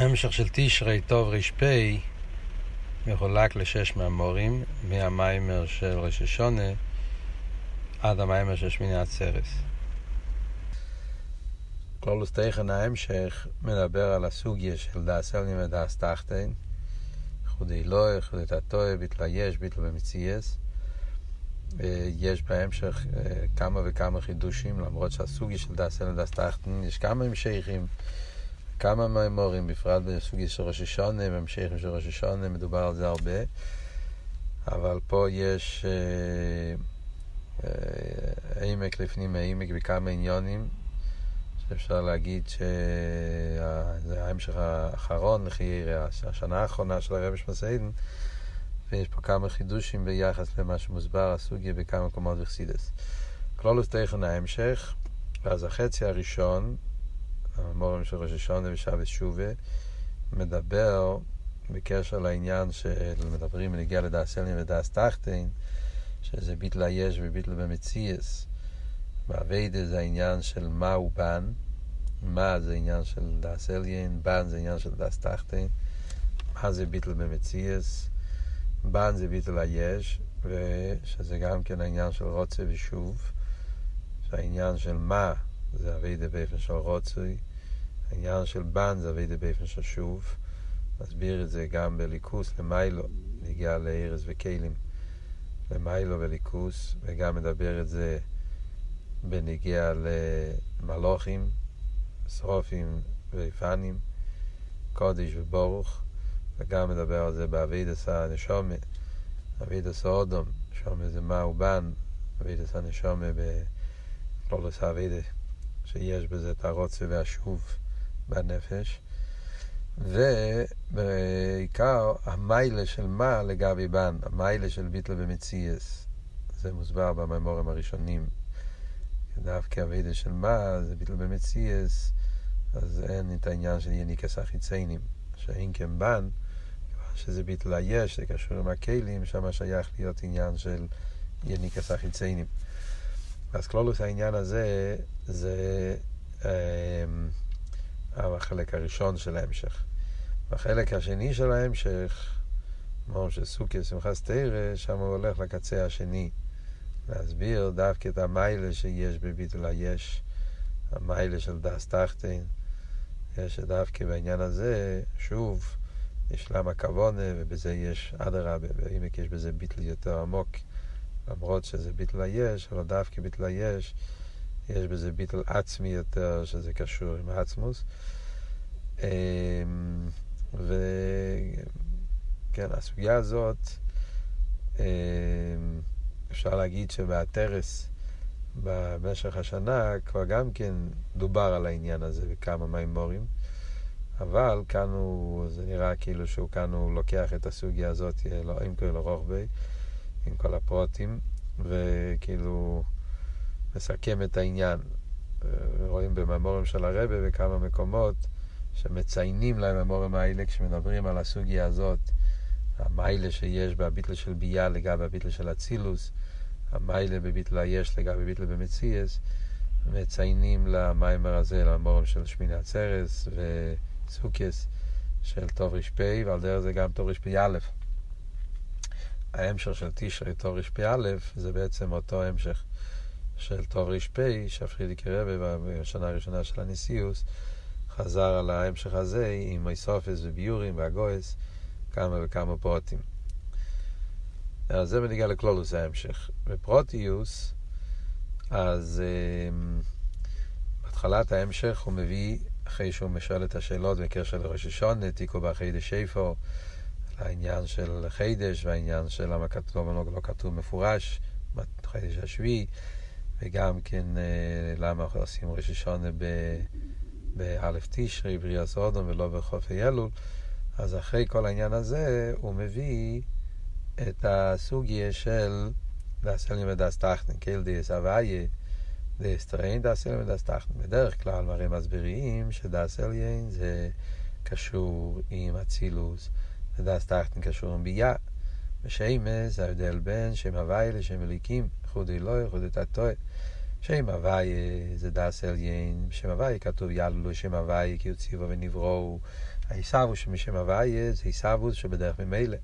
המשך של תשרי טוב ר"פ מחולק לשש מהמורים, מהמיימר של ראש השונה עד המיימר של שמיני עצרס. קלולוס תכן ההמשך מדבר על הסוגיה של דאס אלנין ודאס תחתין, חודי לא, חודי תתוי, ביטלה יש, ביטלה במציאס. יש בהמשך אה, כמה וכמה חידושים, למרות שהסוגיה של דאס אלנין ודאס תחתין, יש כמה המשכים. כמה מימורים, בפרט בסוגיה של ראש השונה, בהמשכים של ראש השונה, מדובר על זה הרבה, אבל פה יש אה, אה, עמק לפנים העמק בכמה עניונים, שאפשר להגיד שזה ההמשך האחרון לחיי השנה האחרונה של הרב שמסעידן, ויש פה כמה חידושים ביחס למה שמוסבר הסוגיה בכמה מקומות וחסידס. כלולוס תכן ההמשך, ואז החצי הראשון, המורים של ראש השונה ושבת שובה, מדבר בקשר לעניין של מדברים בנגיע לדעס אלין ודעס תחתין, שזה ביטל היש וביטל במציאס. באביידה זה העניין של מה הוא בן, מה זה עניין של דעס אליין, בן זה עניין של דעס תחתין, מה זה ביטל במציאס, בן זה ביטל היש, ושזה גם כן העניין של רוצה ושוב, שהעניין של מה זה אביידה באופן של רוצוי, העניין של בן זה אביידה באופן של שוב, מסביר את זה גם בליכוס למיילו, נגיע לארז וכלים, למיילו וליכוס, וגם מדבר את זה בנגיע למלוכים, שרופים ויפנים, קודש וברוך, וגם מדבר על זה באבידס הנשומה, אבידס האודום, שומע זה מה הוא בן, אבידס הנשומה בכלולוס האבידה, שיש בזה את הרוצה והשוב בנפש, ובעיקר המיילה של מה לגבי בן, המיילה של ביטל במציאס, זה מוסבר במימורים הראשונים. דווקא אבידה של מה, זה ביטל במציאס, אז אין את העניין של יניקס החיציינים. שאין כן בן, שזה ביטל היש, זה קשור עם הכלים, שם שייך להיות עניין של יניקס החיציינים. אז כלולוס העניין הזה, זה אה, החלק הראשון של ההמשך. בחלק השני של ההמשך, כמו שסוכי שמחת תרא, שם הוא הולך לקצה השני. להסביר דווקא את המיילה שיש בביטול היש, המיילה של דס תחתין. יש דווקא בעניין הזה, שוב, יש למה כוונה, ובזה יש אדרבה, ואם יש בזה ביטל יותר עמוק, למרות שזה ביטל היש, אבל דווקא ביטל היש, יש בזה ביטל עצמי יותר, שזה קשור עם העצמוס. וכן, הסוגיה הזאת, אפשר להגיד שבהתרס במשך השנה כבר גם כן דובר על העניין הזה בכמה מימורים, אבל כאן הוא, זה נראה כאילו שהוא כאן הוא לוקח את הסוגיה הזאת לא, עם כל הרוחבי, עם כל הפרוטים, וכאילו מסכם את העניין. רואים בממורים של הרבה בכמה מקומות שמציינים להם המורים האלה כשמדברים על הסוגיה הזאת. המיילה שיש בביטל של ביה לגבי הביטל של אצילוס, המיילה בביטל היש לגבי ביטל במציאס, מציינים למיימר הזה, למורם של שמיני עצרס וסוכס של טוב רשפ, ועל דרך זה גם טוב רשפ א'. ההמשך של תשרי טוב רשפ א', זה בעצם אותו המשך של טוב רשפ, שהפרידיק רבה בשנה הראשונה של הנשיאוס, חזר על ההמשך הזה עם איסופס וביורים והגויס. כמה וכמה פרוטים. אז זה בניגע לכלולוס ההמשך. בפרוטיוס, אז um, בהתחלת ההמשך הוא מביא, אחרי שהוא משאל את השאלות בקשר לראש השונה, תיקו בחידש שיפו, העניין של חידש והעניין של למה כתוב לא, לא כתוב מפורש, חידש השביעי, וגם כן אה, למה אנחנו עושים ראש השנה באל"ף תשרי, בריאת אדם ולא בכ"ה אלול. אז אחרי כל העניין הזה, הוא מביא את הסוגיה של דעת עליון ודעת תחתון, קל דעות הוי', דעות תריין דעת עליון ודעת תחתון. בדרך כלל מראה מסבירים שדעת עליון זה קשור עם אצילות, ודעת תחתון קשור עם בי"ע. בשמש זה ההבדל בין שם הוויה לשם אליקים, חודי לא, חודי תתוי. שם הוואי זה דס עליין, בשם הוואי כתוב יעלו שם הוואי כי הוציאו ונבראו. העיסאוווס שמשם הוואי זה עיסאוווס שבדרך ממילא.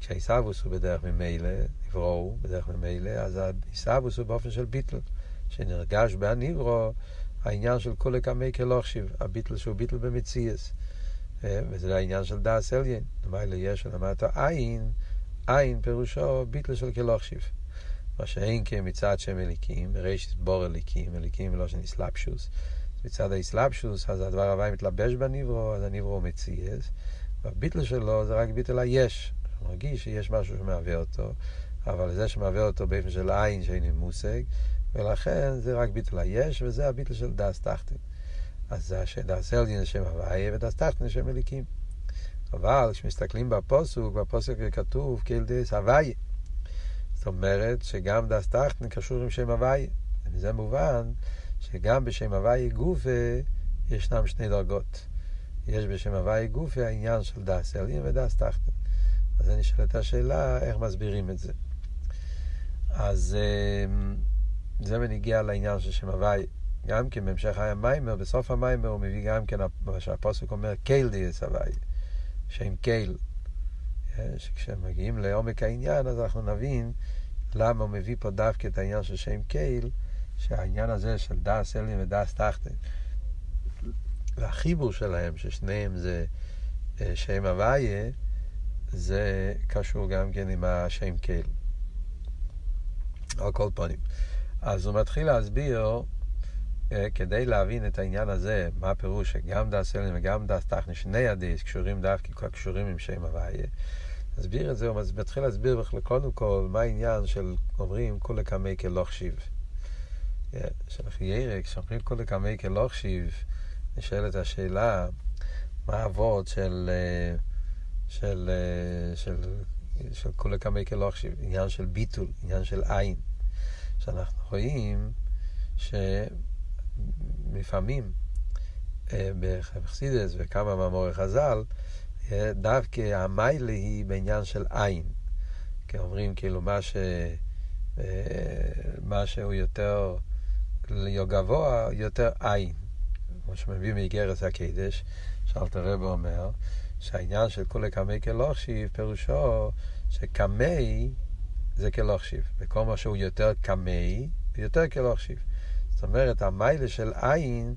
כשהעיסאוווס הוא בדרך ממילא, נבראו בדרך ממילא, אז העיסאוווס הוא באופן של ביטל, שנרגש בהנברו העניין של כולי קמי כלוכשיב, הביטל שהוא ביטל במציאס. אה, וזה העניין של דאס עליין. למעלה יש ולמטה עין, עין פירושו ביטל של כלוכשיב. מה שאין כמצד שם אליקים, ריש בור אליקים, אליקים ולא של איסלאפשוס. מצד האיסלאפשוס, אז הדבר הוואי מתלבש בניברו, אז הניברו מציאס. והביטל שלו זה רק ביטל היש. הוא מרגיש שיש משהו שמהווה אותו, אבל זה שמהווה אותו באופן של עין שאין עם מושג, ולכן זה רק ביטל היש, וזה הביטל של דאס תחתן. אז דעת עליון זה שם הוויה, ודעת תחתון זה שם אלוקים. אבל כשמסתכלים בפסוק, בפסוק כתוב קל דעות הוויה. זאת אומרת שגם דעת תחתון קשור עם שם הוויה. ומזה מובן שגם בשם הוויה גופה ישנם שני דרגות. יש בשם הוויה גופה העניין של דעת עליון ודעת תחתון. אז אני שואל את השאלה איך מסבירים את זה. אז אמ, זה בנוגע לעניין של שם הוי'. גם כן בהמשך המאמר, בסוף המאמר הוא מביא גם כן, מה שהפסוק אומר, קל דעות הוי', שם קל. אה, שכשמגיעים לעומק העניין, אז אנחנו נבין למה הוא מביא פה דווקא את העניין של שם קל, שהעניין הזה של דעת עליון ודעת תחתון, והחיבור שלהם, ששניהם זה אה, שם הוויה, זה קשור גם כן עם השם קל. על כל פנים. אז הוא מתחיל להסביר, כדי להבין את העניין הזה, מה הפירוש שגם דס אלין וגם דס תכני, שני הדס קשורים דווקא, קשורים עם שם הוויה. מסביר את זה, הוא מתחיל להסביר קודם כל מה העניין של אומרים כולי קמי כלוך שיב. אה, של אחי ירק, כשאומרים כולי קמי כלוך שיב, נשאלת השאלה, מה האבות של, אה, של, של, של, של כולי קמי כלוך שיב, עניין של ביטול, עניין של עין. שאנחנו רואים שלפעמים אה, בחסידס וכמה מאמורי חז"ל, אה, דווקא המיילה היא בעניין של עין. כי אומרים כאילו מה, ש... אה, מה שהוא יותר גבוה, יותר עין. כמו שמביא מאיגרס הקדש, שאלתר רב אומר, שהעניין של כולי קמי כלוכשיב, פירושו שקמי זה כלוכשיב. וכל מה שהוא יותר קמי, יותר כלוכשיב. זאת אומרת, המיילה של עין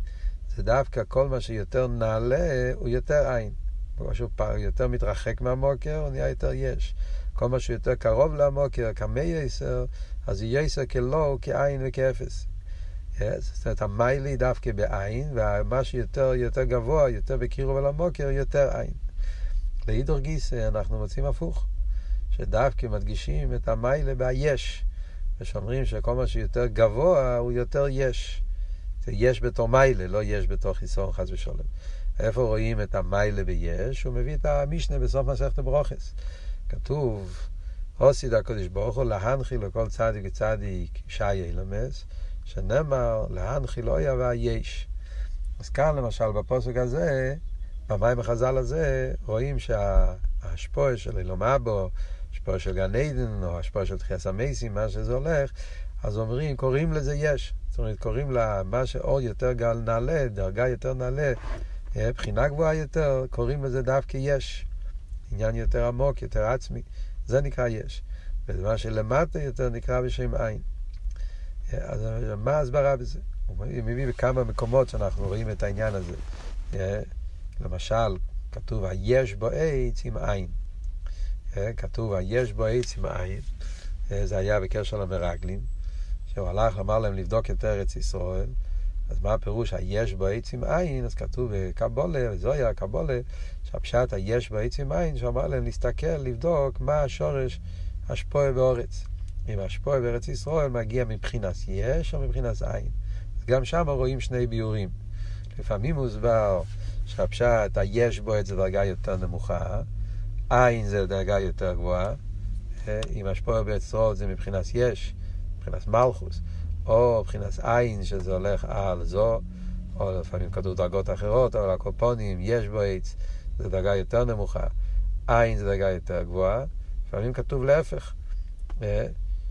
זה דווקא כל מה שיותר נעלה הוא יותר עין. כל שהוא יותר מתרחק מהמוקר, הוא נהיה יותר יש. כל מה שיותר קרוב למוקר, קמי יסר, אז יסר כלא, כעין וכאפס. Yes, זאת אומרת, המיילה היא דווקא בעין, ומה שיותר יותר גבוה, יותר בקירוב אל המוקר, יותר עין. להידור גיסא אנחנו מוצאים הפוך. שדווקא מדגישים את המיילה ביש, ושאומרים שכל מה שיותר גבוה הוא יותר יש. זה יש בתור מיילה, לא יש בתור חיסון חס ושלום. איפה רואים את המיילה ביש? הוא מביא את המשנה בסוף מסכת ברוכס. כתוב, הוסיד הקדוש ברוך הוא להנחיל לכל צדיק וצדיק שי ילמס, שנאמר להנחיל לא יבוא יש. אז כאן למשל בפוסק הזה, במים החז"ל הזה, רואים שההשפועה של אילום אבו, השפעה של גן עדן, או השפעה של תחיית המייסים, מה שזה הולך, אז אומרים, קוראים לזה יש. זאת אומרת, קוראים לה מה שאור יותר גל נעלה, דרגה יותר נעלה, אה, בחינה גבוהה יותר, קוראים לזה דווקא יש. עניין יותר עמוק, יותר עצמי. זה נקרא יש. ומה שלמטה יותר נקרא בשם עין. אה, אז מה ההסברה בזה? הוא מביא בכמה מקומות שאנחנו רואים את העניין הזה. אה, למשל, כתוב, היש בו עץ עם עין. אה, כתוב, יש בו עץ עם עין, אה, זה היה בקשר למרגלים, שהוא הלך, אמר להם לבדוק את ארץ ישראל, אז מה הפירוש היש בו עץ עם עין? אז כתוב בקבולה, זויה הקבולה, שהפשט היש בו עץ עם עין, שאמר להם להסתכל, לבדוק מה השורש השפועה באורץ. אם השפועה בארץ ישראל מגיע מבחינת יש או מבחינת עין. אז גם שם רואים שני ביורים. לפעמים מוסבר שהפשט היש בו עץ זה דרגה יותר נמוכה, עין זה דרגה יותר גבוהה, אם השפוע בעצרו זה מבחינת יש, מבחינת מלכוס, או מבחינת עין שזה הולך על זו, או לפעמים כתוב דרגות אחרות, אבל הקופונים, יש בו עץ, זה דרגה יותר נמוכה, עין זה דרגה יותר גבוהה, לפעמים כתוב להפך,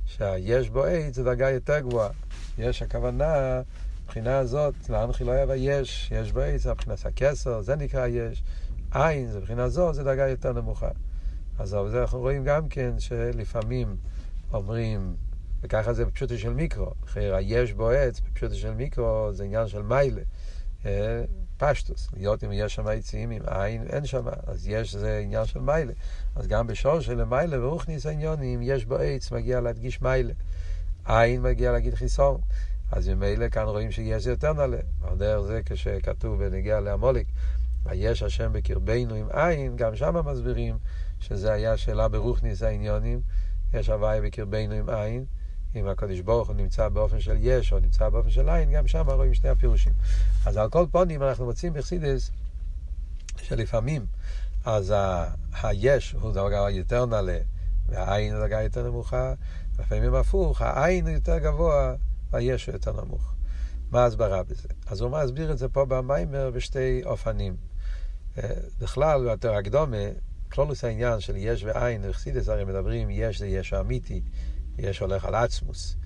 שהיש בו עץ זה דרגה יותר גבוהה. יש הכוונה, מבחינה הזאת, לאנכי לא היה יש, יש בו עץ, מבחינת הכסר, זה נקרא יש. עין, זה מבחינה זו, זה דרגה יותר נמוכה. אז זה אנחנו רואים גם כן שלפעמים אומרים, וככה זה בפשוטו של מיקרו, אחרי היש בו עץ, בפשוטו של מיקרו זה עניין של מיילה. אה, פשטוס, להיות אם יש שם עצים, אם אין, אין שם, אז יש זה עניין של מיילה. אז גם בשור של מיילה ורוכניס העניונים, יש בו עץ, מגיע להדגיש מיילה. עין מגיע להגיד חיסון. אז ממילא כאן רואים שיש יותר נעלה. על דרך זה כשכתוב בנגיע לעמוליק, ויש השם בקרבנו עם עין, גם שם מסבירים שזה היה שאלה ברוכניס העניונים, יש הוואי בקרבנו עם עין. אם הקדוש ברוך הוא נמצא באופן של יש או נמצא באופן של עין, גם שם רואים שני הפירושים. אז על כל פונים אנחנו מוצאים בחסידס שלפעמים אז ה- היש הוא דרגה יותר נעלה והעין הוא דרגה יותר נמוכה, לפעמים הפוך, העין הוא יותר גבוה והיש הוא יותר נמוך. מה ההסברה בזה? אז הוא מסביר את זה פה במיימר בשתי אופנים. בכלל, יותר הקדומה, כלולוס העניין של יש ועין, חסידס הרי מדברים, יש זה יש האמיתי, יש הולך על עצמוס.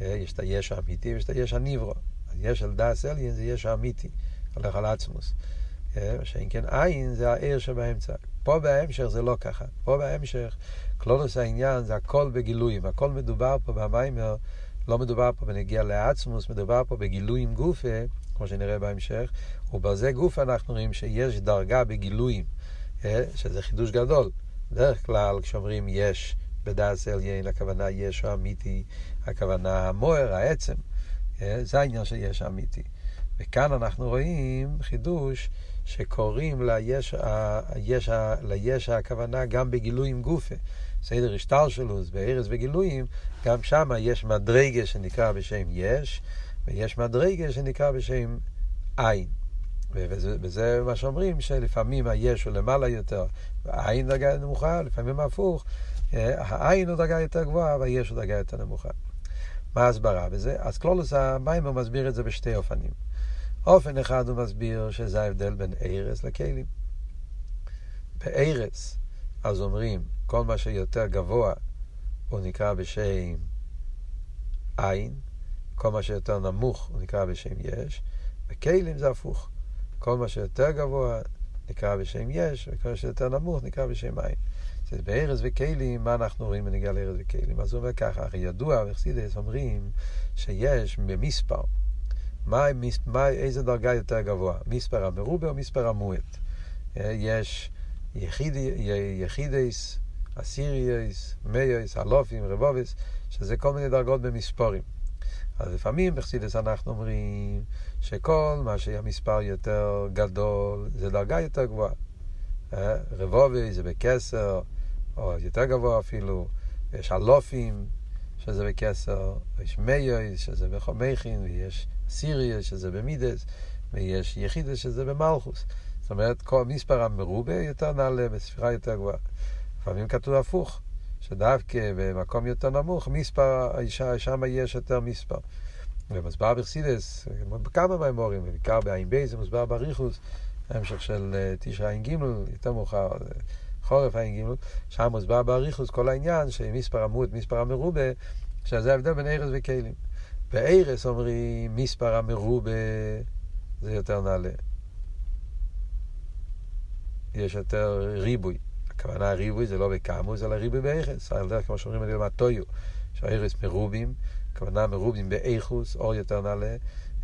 אה, יש את היש האמיתי ויש את היש הניברו. יש של דס אליין זה יש האמיתי, הולך על עצמוס. אה, שאם כן עין זה העיר שבאמצע. פה בהמשך זה לא ככה. פה בהמשך, כלולוס העניין זה הכל בגילויים. הכל מדובר פה במיימר, לא מדובר פה בנגיע לעצמוס, מדובר פה בגילויים גופה, כמו שנראה בהמשך, ובזה גוף אנחנו רואים שיש דרגה בגילויים, אה, שזה חידוש גדול. בדרך כלל כשאומרים יש בדס אליין, הכוונה יש אמיתי, הכוונה המוער, העצם. אה, זה העניין של יש אמיתי. וכאן אנחנו רואים חידוש שקוראים ליש, היש, ליש הכוונה גם בגילויים גופה. סדר השטר שלו, בארץ בגילויים, גם שם יש מדרגה שנקרא בשם יש, ויש מדרגה שנקרא בשם עין. וזה, מה שאומרים, שלפעמים היש הוא למעלה יותר, והעין דרגה נמוכה, לפעמים הפוך, העין הוא דרגה יותר גבוהה והיש הוא דרגה יותר נמוכה. מה ההסברה בזה? אז קלולוס המיימר מסביר את זה בשתי אופנים. אופן אחד הוא מסביר שזה ההבדל בין ארס לכלים. בארס, אז אומרים, כל מה שיותר גבוה הוא נקרא בשם עין, כל מה שיותר נמוך נקרא בשם יש, בכלים זה הפוך. כל מה שיותר גבוה נקרא בשם יש, וכל מה שיותר נמוך נקרא בשם עין. זה בארז וכלים, מה אנחנו רואים בנגיע לארז וכלים? אז הוא אומר ככה, הרי ידוע, וחסידס אומרים שיש במספר, מה, מה, איזה דרגה יותר גבוה, מספר המרובה או מספר המועט? יש יחיד, יחידס, אסיריאס, מאייס, אלופים, רבובס, שזה כל מיני דרגות במספורים. אז לפעמים בחסידס אנחנו אומרים שכל מה שהמספר יותר גדול זה דרגה יותר גבוהה. אה, רבובי זה בכסר, או יותר גבוה אפילו, יש אלופים שזה בכסר, ויש מאיוס שזה בחומכין, ויש סיריוס שזה במידס, ויש יחידס שזה במלכוס. זאת אומרת, כל מספר המרובה יותר נעלה, בספירה יותר גבוהה. לפעמים כתוב הפוך, שדווקא במקום יותר נמוך, מספר, שם יש יותר מספר. ומסבר בחסידס, בכמה מהמורים, בעיקר בעין בי, זה מוסבר בריחוס, המשך של אה, תשעה עין גימל, יותר מאוחר, חורף עין גימל, שם מוסבר באריכוס כל העניין שמספר עמוד, מספר המרובה, שזה ההבדל בין ארז וכלים. בארז אומרים מספר המרובה זה יותר נעלה. יש יותר ריבוי. הכוונה ריבוי זה לא בכמות, זה לריבוי בארז. על דרך כמו שאומרים על ילמת טויו, שהארז מרובים, הכוונה מרובים באיכוס, אור יותר נעלה.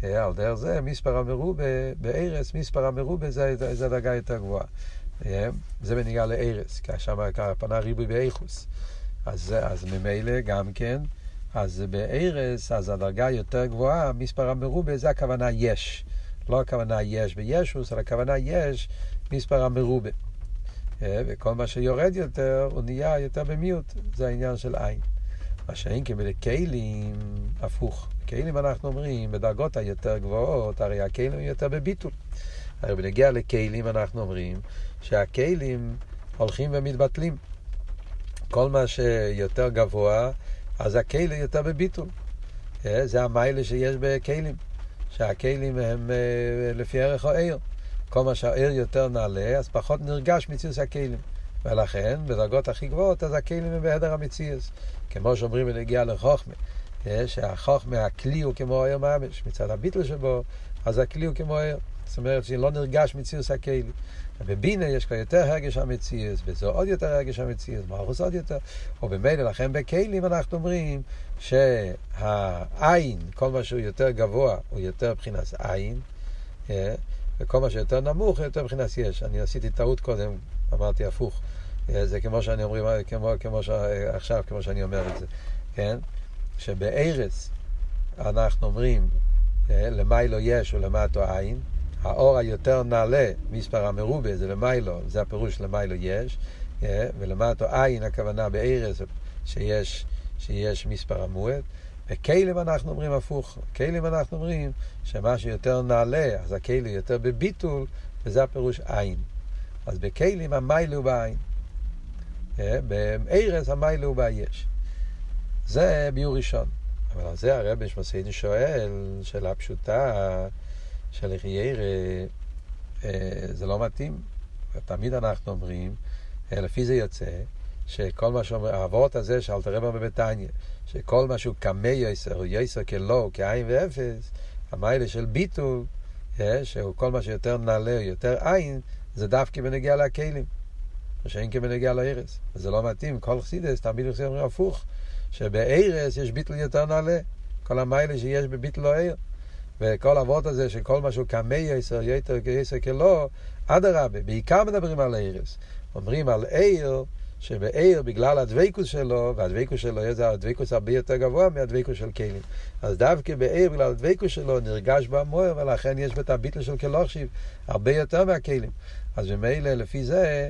אה, על דרך זה, מספר המרובה, בארץ, מספר המרובה זה, זה דרגה יותר גבוהה. אה, זה בניגע לארץ, כי שם פנה ריבוי באיכוס. אז, אז ממילא גם כן, אז בארץ, אז הדרגה יותר גבוהה, מספר המרובה זה הכוונה יש. לא הכוונה יש בישוס, אלא הכוונה יש מספר המרובה. אה, וכל מה שיורד יותר, הוא נהיה יותר במיעוט, זה העניין של עין. מה שאין כן בכלים, הפוך. כלים אנחנו אומרים, בדרגות היותר גבוהות, הרי הכלים יותר בביטול. הרי בנגיע לכלים אנחנו אומרים שהכלים הולכים ומתבטלים. כל מה שיותר גבוה, אז הכלים יותר בביטול. אה, זה המיילה שיש בכלים, שהכלים הם אה, לפי ערך העיר. כל מה שהעיר יותר נעלה, אז פחות נרגש מציוס הכלים. ולכן בדרגות הכי גבוהות אז הכלים הם בהדר המציאס. כמו שאומרים בנגיעה לחוכמה, שהחוכמה, הכלי הוא כמו עיר ממש, מצד הביטל שבו, אז הכלי הוא כמו עיר. זאת אומרת שלא נרגש מציאוס הכלי. בבינה יש כבר יותר הרגש המציאס, וזה עוד יותר הרגש המציאס, מרחוס עוד יותר. או במילא, לכן בכלים אנחנו אומרים שהעין, כל מה שהוא יותר גבוה, הוא יותר מבחינת עין, וכל מה שיותר נמוך, יותר מבחינת יש. אני עשיתי טעות קודם, אמרתי הפוך. זה כמו שאני אומר, כמו, כמו ש... עכשיו, כמו שאני אומר את זה, כן? שבארץ אנחנו אומרים למיילו יש ולמטו עין, האור היותר נעלה, מספר המרובה, זה למיילו, זה הפירוש למיילו יש, ולמטו עין הכוונה בארץ שיש, שיש מספר המועט. בכלים אנחנו אומרים הפוך, בכלים אנחנו אומרים שמה שיותר נעלה, אז הכלים יותר בביטול, וזה הפירוש עין. אז בכלים המיילה הוא בעין. בארץ המיילה הוא ביש. זה ביור ראשון. אבל על זה הרב שמסעידן שואל, שאלה פשוטה, של איך ירא, זה לא מתאים. תמיד אנחנו אומרים, לפי זה יוצא, שכל מה שאומר, האבות הזה שאל תראה בביתניה, שכל מה שהוא קמא יסר, הוא יסר כלא, כעין ואפס, המיילה של ביטול, שהוא כל מה שיותר נעלה, יותר עין, זה דווקא בנגיע לכלים. מה שאין כבנגיע לארץ. וזה לא מתאים, כל חסידס, תמיד חסידס אומרים הפוך, שבארץ יש ביטל יותר נעלה. כל המיילה שיש בביטל לא עיר. וכל אבות הזה שכל מה שהוא קמא יסר, יתר כיסר כלא, אדרבה, בעיקר מדברים על ארץ. אומרים על עיר, שבעיר, בגלל הדבקוס שלו, והדבקוס שלו זה הדבקוס הרבה יותר גבוה מהדבקוס של כלים. אז דווקא בעיר, בגלל הדבקוס שלו, נרגש במוער, ולכן יש בית הביטל של כלוכשיב הרבה יותר מהכלים. אז ממילא, לפי זה,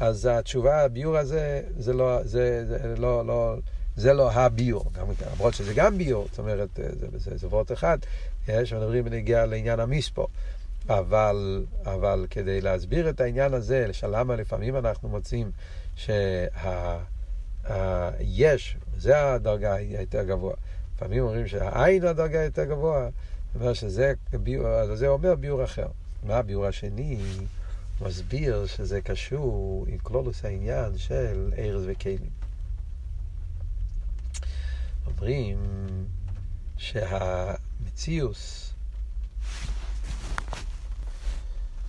אז התשובה, הביור הזה, זה לא, זה, זה לא, לא, זה לא הביור, למרות שזה גם ביור, זאת אומרת, זה, זה, זה וורט אחד, שמדברים בנגיעה לעניין המספו. אבל, אבל כדי להסביר את העניין הזה, שלמה לפעמים אנחנו מוצאים שהיש, זה הדרגה היותר גבוהה. לפעמים אומרים שהעין הדרגה היותר גבוהה, זאת אומרת שזה ביור, זה אומר ביור אחר. מה הביור השני? מסביר שזה קשור עם כלולוס העניין של ארז וכלים. אומרים שהמציאוס,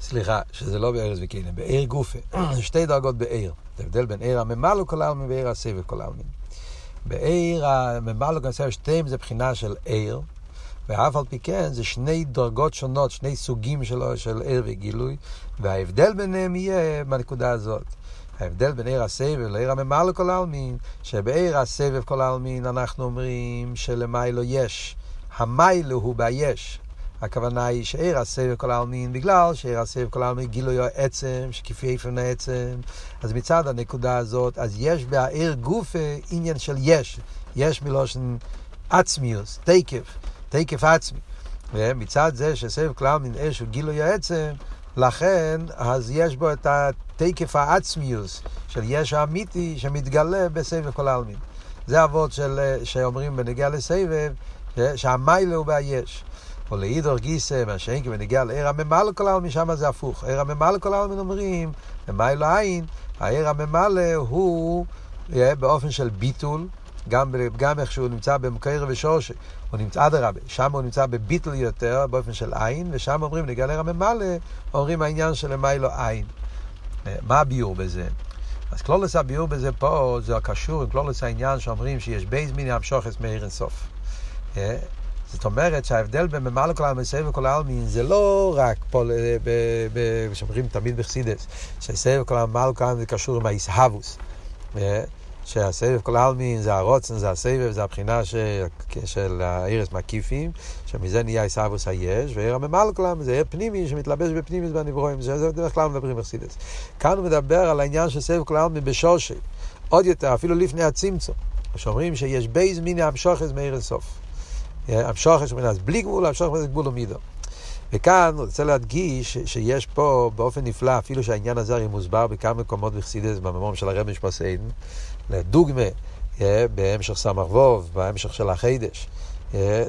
סליחה, שזה לא בארז וכלים, באר גופה, שתי דרגות באר. זה הבדל בין עיר הממלו כל העלמין ועיר הסבב כל העלמין. בעיר הממלו כל הסבב שתיהם זה בחינה של עיר, ואף על פי כן זה שני דרגות שונות, שני סוגים שלו של עיר וגילוי, וההבדל ביניהם יהיה בנקודה הזאת. ההבדל בין עיר הסבב לעיר הממלא כל העלמין, שבעיר הסבב כל העלמין אנחנו אומרים שלמיילו יש. המיילו הוא ביש. הכוונה היא שעיר הסבב כל העלמין, בגלל שעיר הסבב כל העלמין גילוי העצם, שכפי איפן העצם. אז מצד הנקודה הזאת, אז יש בעיר גופה עניין של יש. יש מלושן עצמיוס, תקף, תקף עצמי. ומצד זה שסבב כל העלמין אש הוא גילוי העצם, לכן, אז יש בו את התקף העצמיוס של יש האמיתי שמתגלה בסבב כל העלמין. זה אבות של, שאומרים בנגיע לסבב, שהמיילה הוא ביש. או לאידור גיסא, מה שאין כי בנגיע לעיר הממלא כל העלמין, שם זה הפוך. עיר הממלא כל העלמין אומרים, למיילו עין, העיר הממלא הוא באופן של ביטול, גם, גם איך שהוא נמצא במקר ושורש, הוא נמצא אדרבה, שם הוא נמצא בביטול יותר, באופן של עין, ושם אומרים, נגיע לעיר הממלא, אומרים העניין של למיילו עין. מה הביור בזה? אז כלולס הביור בזה פה, זה קשור עם כלולס העניין שאומרים שיש בייז מיני המשוכס מאיר אינסוף. זאת אומרת שההבדל בין ממלא כל העלמין כל העלמין זה לא רק פה, שאומרים תמיד בחסידס, שסבב כל העלמין כל העלמין זה קשור עם האיסהבוס. שהסבב כל העלמין זה הרוצן, זה הסבב, זה הבחינה של, של הארץ מקיפים, שמזה נהיה איסהבוס היש, ועיר הממלא כל העלמין זה עיר פנימי שמתלבש בפנימיס בנברואים, שזה בדרך כלל מדברים בחסידס. כאן הוא מדבר על העניין של סבב כל העלמין בשושי, עוד יותר, אפילו לפני הצמצום, שאומרים שיש בייז מיני המשוכס מאיר אינסוף. המשוכש מנס בלי גבול, המשוכש מנס גבול ומידו. וכאן רוצה להדגיש שיש פה באופן נפלא, אפילו שהעניין הזה הרי מוסבר בכמה מקומות בחסידס, בממורים של הרב משפסיין, לדוגמה, בהמשך סמ"ך ווב, בהמשך של החידש.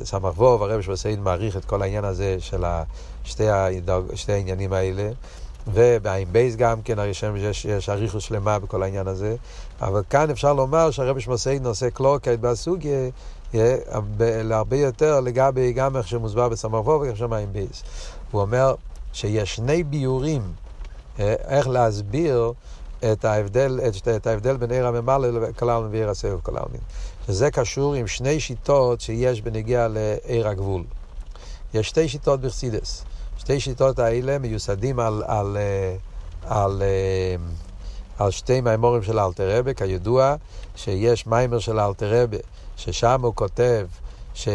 סמ"ך ווב, הרב משפסיין מעריך את כל העניין הזה של שתי, הדרג, שתי העניינים האלה. ובעין בייס גם כן, הרי שם יש, יש אריכות שלמה בכל העניין הזה, אבל כאן אפשר לומר שהרבי שמוסיין עושה קלורקייט בסוגיה, להרבה יותר לגבי גם איך שמוסבר בסמרפו ואיך עין בייס. הוא אומר שיש שני ביורים איך להסביר את ההבדל, את, את ההבדל בין עיר הממלא לכלל ועיר הסבב כלל. שזה קשור עם שני שיטות שיש בנגיע לעיר הגבול. יש שתי שיטות בחסידס. שתי שיטות האלה מיוסדים על, על, אה, על, על, אה, על שתי מימורים של אלתר רבה, כידוע שיש מאמר של אלטער רבי, ששם הוא כותב ש,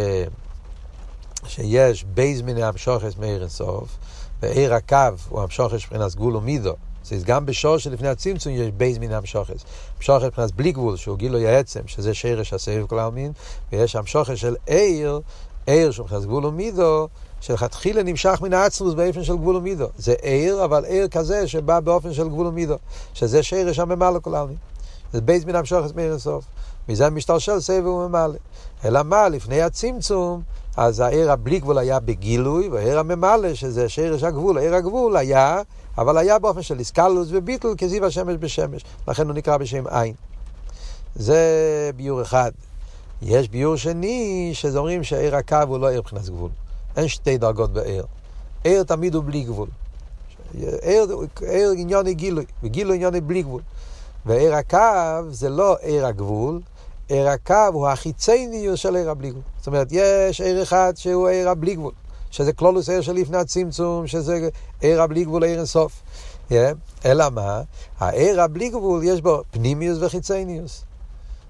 שיש ב' מיני המשכות מאור אין סוף, ואור הקו הוא המשכות מבחינת גבול ומידה. אז גם באור שלפני הצמצום יש ב' מיני המשכות. המשכות מבחינת בלי גבול, שהוא גילוי העצם, שזה שרש הסובב כל עלמין, ויש המשכות של אור, אור שמבחינת גבול ומידה, שלכתחילה נמשך מן העצמות באופן של גבול ומידה. זה אור, אבל אור כזה שבא באופן של גבול ומידה, שזה שרש הממלא כל העלמין. זה בייז מן המשוכס מאיר אינסוף. מזה משתלשל סבב וממלא. אלא מה, לפני הצמצום, אז העיר הבלי גבול היה בגילוי, והעיר הממלא, שזה שרש הגבול, העיר הגבול היה אבל היה באופן של איסקלוס וביטל כזיו השמש בשמש, לכן הוא נקרא בשם עין. זה ביור אחד. יש ביור שני, שזה אומרים שעיר הקו הוא לא עיר מבחינת גבול. אין שתי דרגות בעיר. עיר תמיד הוא בלי גבול. עיר, עיר עניוני גילוי, וגילוי עניוני בלי גבול. ועיר הקו זה לא עיר הגבול, עיר הקו הוא החיצניוס של עיר הבלי גבול. זאת אומרת, יש עיר אחד שהוא עיר הבלי גבול. שזה כלולוס עיר של לפני הצמצום, שזה עיר הבלי גבול, עיר אינסוף. Yeah. אלא מה? העיר הבלי גבול יש בו פנימיוס וחיצניוס.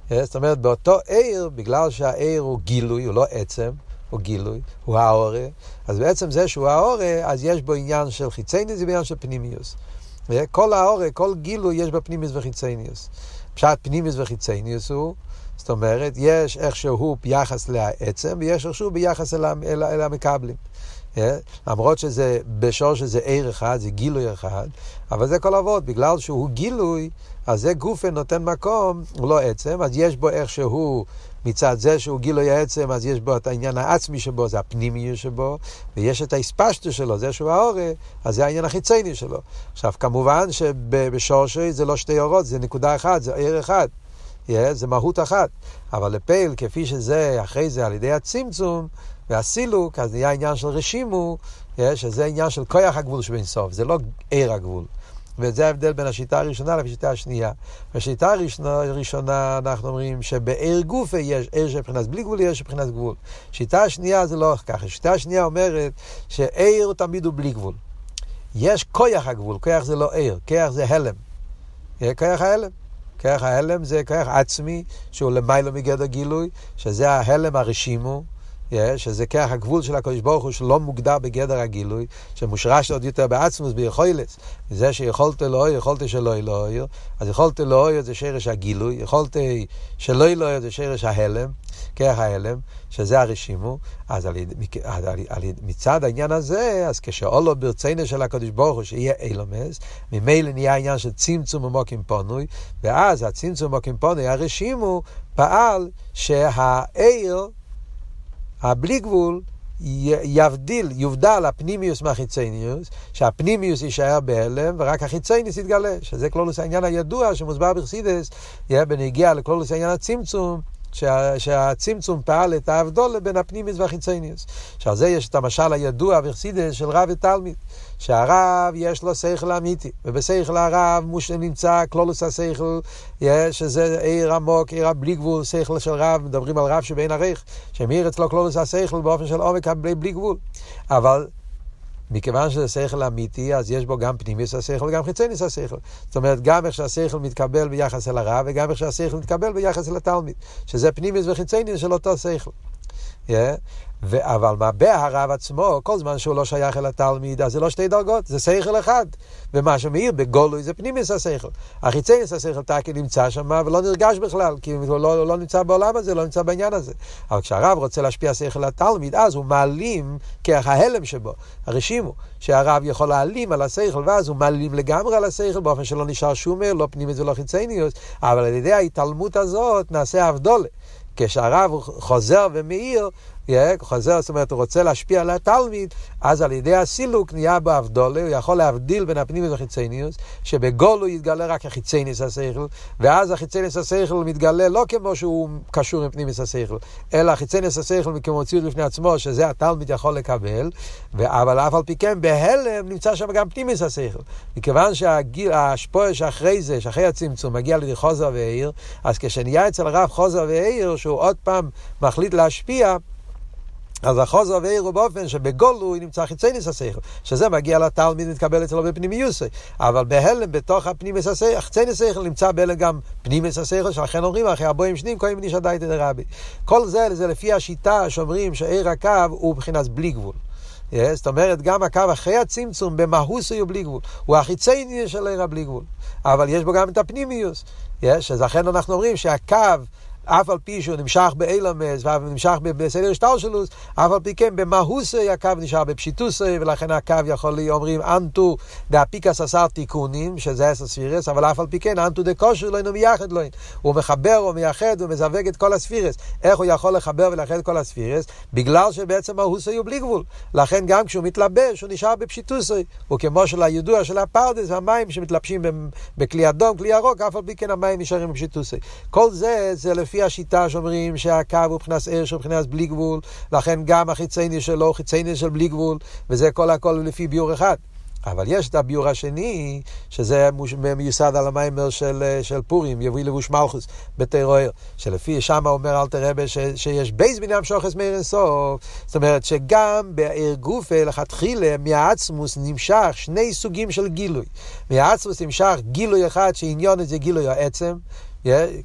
Yeah. זאת אומרת, באותו עיר, בגלל שהעיר הוא גילוי, הוא לא עצם, הוא גילוי, הוא האורה, אז בעצם זה שהוא האורה, אז יש בו עניין של חיצניוס ועניין של פנימיוס. כל האורה, כל גילוי יש בו פנימיוס וחיצניוס. פשט פנימיוס וחיצניוס הוא זאת אומרת, יש איכשהו ביחס לעצם ויש איכשהו ביחס אל, אל, אל המקבלים. Yeah, אה? למרות שזה בשור שזה עיר אחד, זה גילוי אחד, אבל זה כל אבות, בגלל שהוא גילוי, אז זה גופה נותן מקום, הוא לא עצם, אז יש בו איכשהו, מצד זה שהוא גילוי העצם, אז יש בו את העניין העצמי שבו, זה הפנימיות שבו, ויש את האספשטו שלו, זה שהוא האורה, אז זה העניין החיצייני שלו. עכשיו, כמובן שבשורשי זה לא שתי אורות, זה נקודה אחת, זה עיר אחד. yeah, זה מהות אחת. אבל לפייל, כפי שזה אחרי זה על ידי הצמצום והסילוק, אז נהיה עניין של רשימו, yeah, שזה עניין של כוח הגבול שבין סוף, זה לא עיר הגבול. וזה ההבדל בין השיטה הראשונה לשיטה השנייה. בשיטה הראשונה אנחנו אומרים שבעיר גופה יש עיר שבחינת בלי גבול, עיר שבחינת גבול. שיטה השנייה זה לא ככה. שיטה השנייה אומרת שעיר תמיד הוא בלי גבול. יש כוח הגבול, כוח זה לא עיר, כוח זה הלם. כוח ההלם. כרך ההלם זה כרך עצמי, שהוא למיילו מגדר גילוי, שזה ההלם הרשימו, שזה כרך הגבול של הקדוש ברוך הוא שלא מוגדר בגדר הגילוי, שמושרש עוד יותר בעצמוס, ביכולת. זה שיכולת לא יכולת שלא אלוהיר, אז יכולת לא זה שרש הגילוי, יכולת שלא אלוהיר זה שרש ההלם, כרך ההלם, שזה הרשימו, אז על, על, על, על, מצד העניין הזה, אז כשאולו ברצינו של הקדוש ברוך הוא שיהיה אילומס, ממילא נהיה עניין של צמצום ומוקים פונוי, ואז הצמצום ומוקים פונוי, הרשימו, פעל שהעיר, הבלי גבול, יבדיל, יובדל הפנימיוס מהחיצניוס, שהפנימיוס יישאר בהלם, ורק החיצניוס יתגלה, שזה כלולוס העניין הידוע שמוסבר בחסידס, בנגיע לכלולוס העניין הצמצום, שה, שהצמצום פעל את ההבדול בין הפנימיס והחיצוניוס. שעל זה יש את המשל הידוע וחסידס של רב ותלמיד, שהרב יש לו שכל אמיתי, ובשכל הרב מוש נמצא כלולוס השכל, שזה עיר עמוק, עיר הבלי גבול, שכל של רב, מדברים על רב שבין עריך, שמאיר אצלו כלולוס השכל באופן של עומק בלי גבול. אבל מכיוון שזה שכל אמיתי, אז יש בו גם פנימיוס השכל וגם חיצוניוס השכל. זאת אומרת, גם איך שהשכל מתקבל ביחס אל הרב, וגם איך שהשכל מתקבל ביחס אל התלמיד. שזה פנימיוס וחיצוניוס של אותו שכל. אבל מה בהרב עצמו, כל זמן שהוא לא שייך אל התלמיד, אז זה לא שתי דרגות, זה שכל אחד. ומה שמאיר בגולוי זה פנימיס השכל. החיצייניס השכל טקי נמצא שם ולא נרגש בכלל, כי הוא לא, הוא לא נמצא בעולם הזה, לא נמצא בעניין הזה. אבל כשהרב רוצה להשפיע שכל התלמיד, אז הוא מעלים כרך ההלם שבו, הרשימו, שהרב יכול להעלים על השכל, ואז הוא מעלים לגמרי על השכל, באופן שלא נשאר שום לא פנימיס ולא חיצייניוס, אבל על ידי ההתעלמות הזאת נעשה הבדולה. כשהרב חוזר ומאיר, חוזר, זאת אומרת, הוא רוצה להשפיע על התלמיד, אז על ידי הסילוק נהיה בו הבדולה, הוא יכול להבדיל בין הפנימיוס והחיצניוס, שבגולו יתגלה רק החיצניוס השכל, ואז החיצניוס השכל מתגלה לא כמו שהוא קשור עם פנימיוס השכל, אלא החיצניוס השכל כמציאות בפני עצמו, שזה התלמיד יכול לקבל, אבל אף על פי כן בהלם נמצא שם גם פנימיוס השכל. מכיוון שהשפועה שאחרי זה, שאחרי הצמצום, מגיע לידי חוזר ועיר, אז כשנהיה אצל הרב חוזר ועיר, שהוא עוד פעם מחליט להשפיע, אז החוזר ואיר הוא באופן שבגולו נמצא חיצייניס השכל, שזה מגיע לתלמיד להתקבל אצלו בפנימיוסי. אבל בהלם, בתוך הפנימיס השכל, חיצייניס השכל נמצא בהלם גם פנימיס השכל, שלכן אומרים אחרי הבוים שנים, קוראים מנישא דייתא דרבי. כל זה, זה לפי השיטה שאומרים שעיר הקו הוא מבחינת בלי גבול. Yeah, זאת אומרת, גם הקו אחרי הצמצום, במהוס הוא בלי גבול. הוא החיצייני של עיר הבלי גבול. אבל יש בו גם את הפנימיוס. יש, אז לכן אנחנו אומרים שהקו... אף על פי שהוא נמשך באילמס ונמשך בסדר שטלשלוס, אף על פי כן במהוסי הקו נשאר בפשיטוסי, ולכן הקו יכול להיות, אומרים, אנטו דאפיקת עשר תיקונין, שזה עשר ספירות, אבל אף על פי כן, אנת הוא דקשיר לון ומייחד לון. הוא מחבר, הוא מייחד, הוא מזווג את כל הספירות. איך הוא יכול לחבר ולאחד את כל הספירות? בגלל שבעצם מהותו הוא בלי גבול. לכן גם כשהוא מתלבש, הוא נשאר בפשיטותו. הוא כמו משל הידוע של הפרדס, המים שמתלבשים בכלי אדום, כלי ירוק, אף על פי כן המים נשארים בפשיטותו. כל זה, זה לפי השיטה שאומרים שהקו הוא מבחינת אור של מבחינת בלי גבול, לכן גם החיצוניות שלו הוא חיצוניות של בלי גבול, וזה כל הכל לפי ביור אחד. אבל יש את הביור השני, שזה מיוסד על המיימר של, של פורים, יביא לבוש מלכוס בטרור, שלפי שם אומר אלתר רבה שיש בייס בניין שוחס מאיר אינסוף. זאת אומרת שגם בעיר גופה לכתחילה מהעצמוס נמשך שני סוגים של גילוי. מהעצמוס נמשך גילוי אחד שעניון את זה גילוי העצם.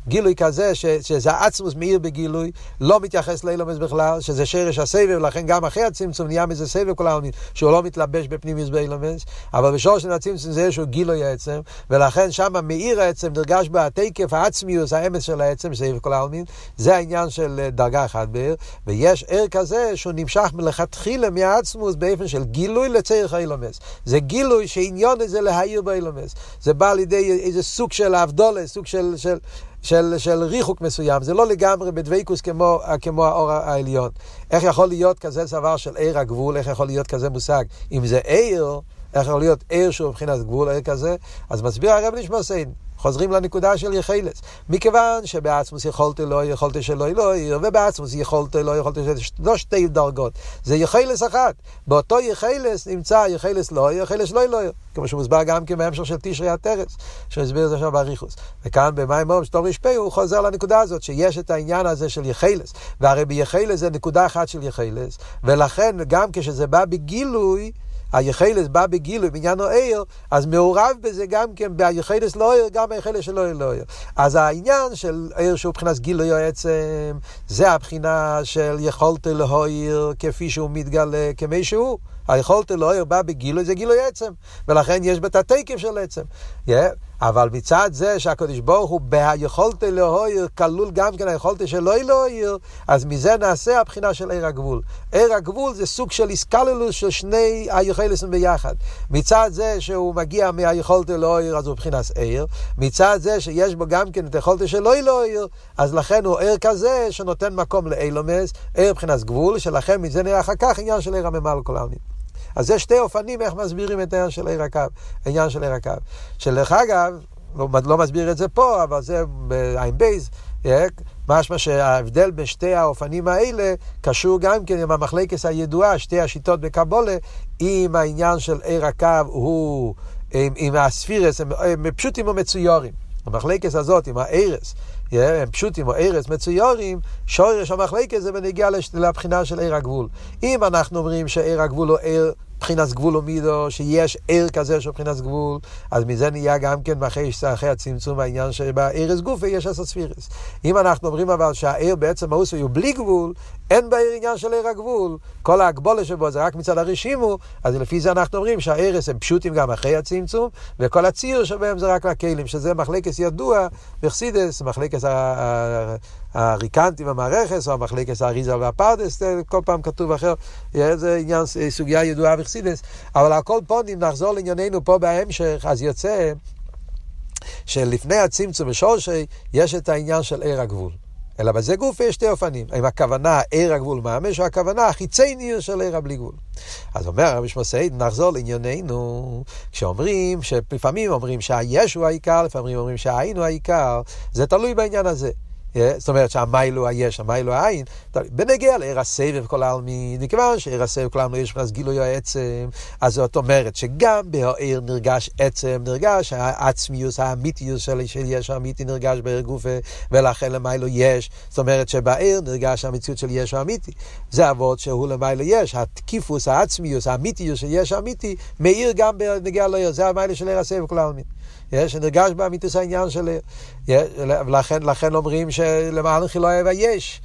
גילוי כזה, ש, שזה עצמוס מאיר בגילוי, לא מתייחס לאילומס בכלל, שזה שרש הסבב, לכן גם אחרי הצמצום נהיה מזה סבב כל העולמין, שהוא לא מתלבש בפנימיוס באילומס, אבל בשור של הצמצום זה שהוא גילוי העצם, ולכן שם מאיר העצם, נרגש בה התקף, העצמיוס, האמס של העצם, סבב כל העולמין, זה העניין של אה, דרגה אחת בעיר, ויש ער כזה שהוא נמשך מלכתחילה מהעצמוס באופן של גילוי לצריך האילומס. זה גילוי שעניון זה להעיר באילומס. זה בא לידי איזה סוג של אבדולה, סוג של, של, של, של ריחוק מסוים, זה לא לגמרי בדבקוס כמו, כמו האור העליון. איך יכול להיות כזה דבר של עיר הגבול, איך יכול להיות כזה מושג? אם זה עיר, איך יכול להיות עיר שהוא מבחינת גבול, עיר כזה? אז מסביר הרב נשמוסיין, חוזרים לנקודה של יחילס. מכיוון שבעצמוס יכולת לא, יכולת שלא לא, ובעצמוס יכולת לא, יכולת שלא, לא שתי דרגות. זה יחילס אחת. באותו יחילס נמצא יחילס לא, יחילס לא לא. כמו שמוסבר גם כן בהמשך של תשרי הטרס, שהסביר את זה עכשיו באריכוס. וכאן במים מום שטור רשפי הוא חוזר לנקודה הזאת, שיש את העניין הזה של יחילס. והרי ביחילס זה נקודה אחת של יחילס, ולכן גם כשזה בא בגילוי, היחלס בא בגילוי, בעניין העיר, אז מעורב בזה גם כן, ביחלס לא עיר, גם ביחלס שלא עיר לא עיר. אז העניין של עיר שהוא מבחינת גילוי העצם, זה הבחינה של יכולת להועיר כפי שהוא מתגלה כמי שהוא. היכולת להועיר בא בגילוי, זה גילוי עצם, ולכן יש בה את התקף של עצם. Yeah. אבל מצד זה שהקדוש ברוך הוא ביכולת להויר כלול גם כן היכולת שלא להויר, אז מזה נעשה הבחינה של עיר הגבול. עיר הגבול זה סוג של איסקללוס של שני היכולסים ביחד. מצד זה שהוא מגיע מהיכולת להויר, אז הוא מבחינת עיר. מצד זה שיש בו גם כן את היכולת שלא להויר, אז לכן הוא עיר כזה שנותן מקום לאילומס, עיר מבחינת גבול, שלכן מזה נראה אחר כך עניין של עיר הממל כל העמים. אז זה שתי אופנים איך מסבירים את העניין של עיר הקו, העניין של עיר הקו. שלדרך אגב, לא, לא מסביר את זה פה, אבל זה בעין בייז, אה, משמע שההבדל בין שתי האופנים האלה קשור גם כן עם המחלקת הידועה, שתי השיטות בקבולה, עם העניין של עיר הקו הוא, עם, עם הספירס, הם, הם פשוטים ומצויורים. המחלקת הזאת עם הארס, אה, הם פשוטים או ארס מצויורים, שורש המחלקת זה בנגיע לבחינה של עיר הגבול. אם אנחנו אומרים שעיר הגבול הוא עיר מבחינת גבול ומידו, שיש ער כזה של מבחינת גבול, אז מזה נהיה גם כן אחרי, אחרי הצמצום העניין שבערס גופה יש עשר ספירס. אם אנחנו אומרים אבל שהער בעצם מהוס הוא בלי גבול, אין בעיר עניין של עיר הגבול, כל ההגבולה שבו זה רק מצד הרשימו, אז לפי זה אנחנו אומרים שהערס הם פשוטים גם אחרי הצמצום, וכל הציר שבהם זה רק לכלים, שזה מחלקס ידוע, בחסידס, מחלקס הריקנטים המערכס, או המחלקס האריזה והפרדס, כל פעם כתוב אחר, זה עניין, סוגיה ידועה בחסידס, אבל על כל פונים נחזור לענייננו פה בהמשך, אז יוצא שלפני הצמצום בשורשי, יש את העניין של עיר הגבול. אלא בזה גוף יש שתי אופנים. האם הכוונה עיר הגבול ממש, או הכוונה החיצי של עיר הבלי גבול. אז אומר הרבי שמוסייד, נחזור לענייננו, כשאומרים, לפעמים אומרים שהיש הוא העיקר, לפעמים אומרים שהעין הוא העיקר, זה תלוי בעניין הזה. זאת אומרת שהמיילו היש, המיילו העין, בנגיע לעיר הסבב כל העלמין, מכיוון שעיר הסבב כל העלמין יש מבחינת גילוי העצם, אז זאת אומרת שגם בעיר נרגש עצם, נרגש העצמיוס, האמיתיוס של יש האמיתי נרגש בעיר גופה, ולכן למיילו יש, זאת אומרת שבעיר נרגש המציאות של יש האמיתי. זה אבות שהוא למיילו יש, התקיפוס, העצמיוס, האמיתיוס של יש האמיתי, מאיר גם בנגיע לעיר, זה המיילו של עיר הסבב כל העלמין. שנרגש באמיתוס העניין של... ולכן לכן אומרים שלמעלה לא אוהב היש.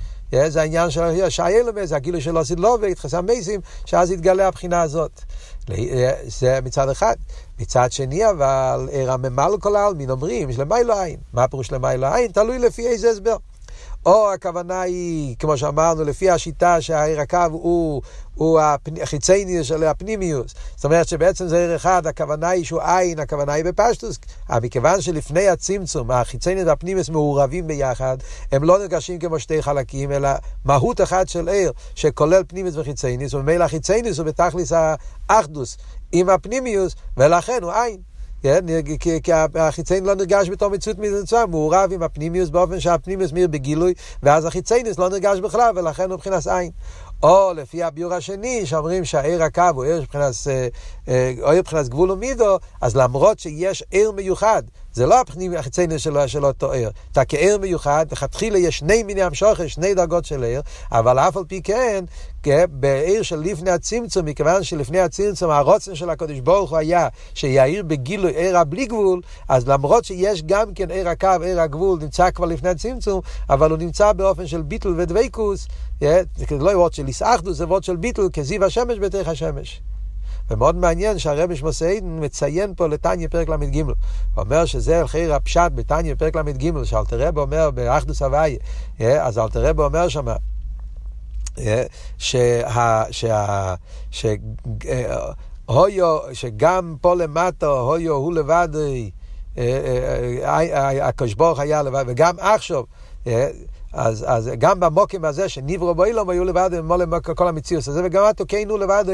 זה העניין של שהאלמס, זה הגילוי של עושית לא והתחסם מייסים, שאז יתגלה הבחינה הזאת. זה מצד אחד. מצד שני, אבל ער הממל כל העלמין אומרים שלמיילו עין. מה הפירוש למיילו עין? תלוי לפי איזה הסבר. או הכוונה היא, כמו שאמרנו, לפי השיטה שהעיר הקו הוא, הוא החיצייניוס של הפנימיוס. זאת אומרת שבעצם זה עיר אחד, הכוונה היא שהוא עין, הכוונה היא בפשטוס. אבל מכיוון שלפני הצמצום, החיצייניוס והפנימיוס מעורבים ביחד, הם לא נרגשים כמו שתי חלקים, אלא מהות אחת של עיר, שכולל פנימיוס וחיצייניוס, וממילא החיצייניוס הוא בתכליס האחדוס עם הפנימיוס, ולכן הוא עין. כן? כי החיצייניס לא נרגש בתור מציאות מצווה, מעורב עם הפנימיוס באופן שהפנימיוס מאיר בגילוי, ואז החיצייניס לא נרגש בכלל, ולכן הוא מבחינת עין. או לפי הביור השני, שאומרים שהעיר הקו הוא עיר מבחינת, אה, אה, מבחינת גבול ומידו, אז למרות שיש עיר מיוחד, זה לא הפנימי החיצייני שלו, של אותו עיר. אתה כעיר מיוחד, לכתחילה יש שני מיני המשוכר, שני דרגות של עיר, אבל אף על פי כן, בעיר של לפני הצמצום, מכיוון שלפני הצמצום הרוצן של הקדוש ברוך הוא היה שיעיר בגילוי עיר הבלי גבול, אז למרות שיש גם כן עיר הקו, עיר הגבול, נמצא כבר לפני הצמצום, אבל הוא נמצא באופן של ביטול ודבקוס, זה לא וורד של איסאחדוס, זה וורד של ביטול, כזיו השמש בתוך השמש. ומאוד מעניין שהרבי שמוסיידן מציין פה לתניא פרק ל"ג. הוא אומר שזה אלחיר הפשט בתניא פרק ל"ג, שאלתר אומר באחדוס הוויה, אז אלתר רבי אומר שם, שה... שה... ש... הויו, שגם פה למטה, הויו הוא לבד, הקדוש ברוך היה לבד, וגם עכשיו, אז, אז גם במוקים הזה שנברו באילום היו לבד עם כל המציאות הזה, וגם התוקנו לבד,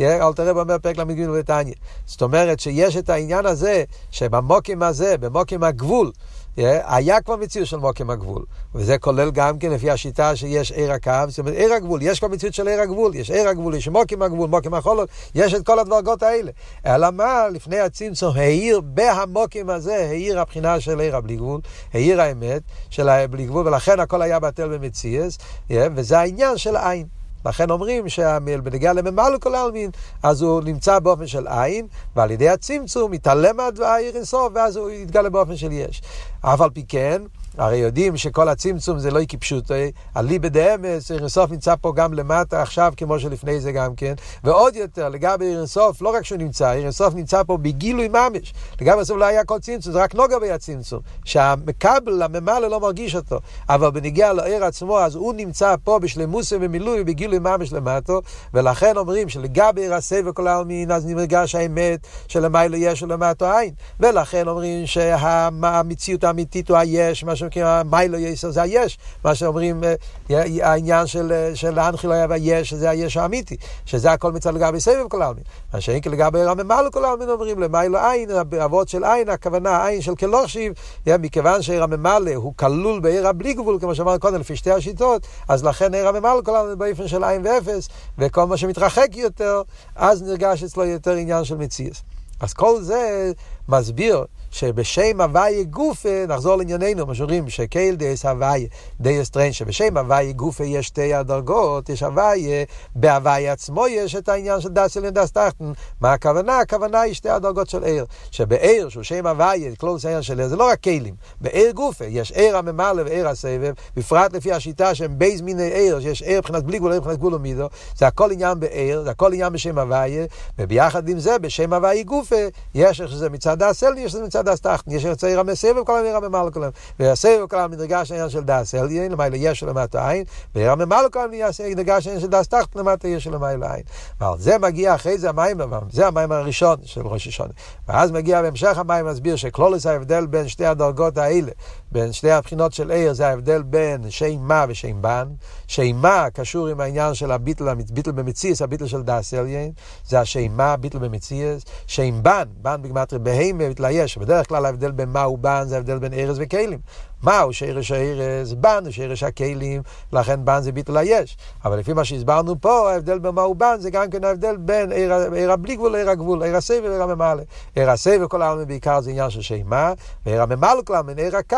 אל תראה אומר פרק ל"ג ותניא. זאת אומרת שיש את העניין הזה, שבמוקים הזה, במוקים הגבול, היה כבר מציאות של מוקים הגבול, וזה כולל גם כן לפי השיטה שיש עיר הקו, זאת אומרת עיר הגבול, יש כבר מציאות של עיר הגבול, יש עיר הגבול, יש מוקים הגבול, מוקים החולות, יש את כל הדרגות האלה. אלא מה, לפני הצמצום, העיר בהמוקים הזה, העיר הבחינה של עיר הבלי גבול, העיר האמת של הבלי גבול, ולכן הכל היה בטל במציאס, וזה העניין של העין. לכן אומרים שבנגיע לממלא כל העלמין, אז הוא נמצא באופן של עין, ועל ידי הצמצום מתעלם מהעיר אינסוף, ואז הוא יתגלה באופן של יש. אף על פי כן, הרי יודעים שכל הצמצום זה לא קיפשוטי, אה, אליבא דאמס, עיר אינסוף נמצא פה גם למטה עכשיו, כמו שלפני זה גם כן, ועוד יותר, לגבי עיר אינסוף, לא רק שהוא נמצא, עיר אינסוף נמצא פה בגילוי ממש. לגבי אינסוף לא היה כל צמצום, זה רק נוגע בי הצמצום, שהמקבל, הממלא לא מרגיש אותו, אבל בניגיע לעיר עצמו, אז הוא נמצא פה בשלמוס ומילוי, בגילוי ממש למטו, ולכן אומרים שלגבי עיר וכל העלמין, אז נרגש האמת שלמיילו יש ולמטו אין, ולכן אומרים שהמציאות האמיתית הוא היש, מה שנקרא מיילו יסר זה היש, מה שאומרים אה, העניין של, אה, של האנחיל היה והיש, שזה היש האמיתי, שזה הכל מצד לגבי סבב כל העלמין. מה שאין כלגבי רממה לכל העלמין אומרים למיילו עין, אבות של עין, הכוונה עין של כלוכשיב, מכיוון שעיר הממלא הוא כלול בעיר הבלי גבול, כמו שאמרנו קודם, לפי שתי השיטות, אז לכן עיר הממלא כל העלמין באופן של עין ואפס, וכל מה שמתרחק יותר, אז נרגש אצלו יותר עניין של מציאס. אז כל זה מסביר שבשם הוויה גופה, נחזור לענייננו, מה שאומרים שקייל דייס הוויה, דייס טרן, שבשם הוויה גופה יש שתי הדרגות, יש הוויה, בהוויה עצמו יש את העניין של דס אליין דס תחתן. מה הכוונה? הכוונה היא שתי הדרגות של עיר. שבעיר, שהוא שם הוויה, קלוס העניין של עיר, זה לא רק כלים, בעיר גופה, יש עיר הממלא ועיר הסבב, בפרט לפי השיטה שהם בייז מיני עיר, שיש עיר מבחינת בלי גבול, עיר מבחינת גבול ומידו, זה הכל עניין בעיר, זה הכל עניין בשם הוויה, וביחד עם זה, בשם הוויה גופה, יש איך שזה מצד דס אליין, יש שזה מצד הדס תחתן, יש יוצא עיר המסבב וכל המיר הממלא כל העלמין. והסבב כל העלמין נרגש העניין של דס עליין, למעלה יש למטה עין, ועיר הממלא כל העלמין נרגש העניין של דס תחתן למטה יש למעלה עין. ועל זה מגיע אחרי זה המים, זה המים הראשון של ראש השונה. ואז מגיע בהמשך המים מסביר שכלולוס ההבדל בין שתי הדרגות האלה, בין שתי הבחינות של עיר, זה ההבדל בין שימה ושימבן. שימה קשור עם העניין של הביטל, ביטל במציאס, הביטל של דס עליין, זה השימה, ביטל במציאס. שימבן, בן בגמטרי בהמה, מתלייש, בדרך כלל ההבדל בין מה הוא בן זה ההבדל בין ארז וכלים. מהו שרש הארז? בן הוא שרש הכלים, לכן בן זה ביטול היש. אבל לפי מה שהסברנו פה, ההבדל בין מהו בן זה גם כן ההבדל בין עיר הבלי גבול לעיר הגבול, עיר הסבב ועיר הממלא. עיר הסבב כל העולם בעיקר זה עניין של שימה, ועיר הממלא כלל מן עיר הקו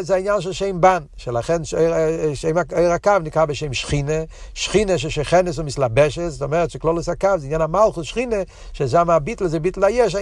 זה העניין של שם בן, שלכן שם עיר הקו נקרא בשם שכינה, שכינה ששכנס ומסלבשת, זאת אומרת שכלולוס הקו זה עניין המלכוס שכינה, ששם הביטל זה ביטל היש,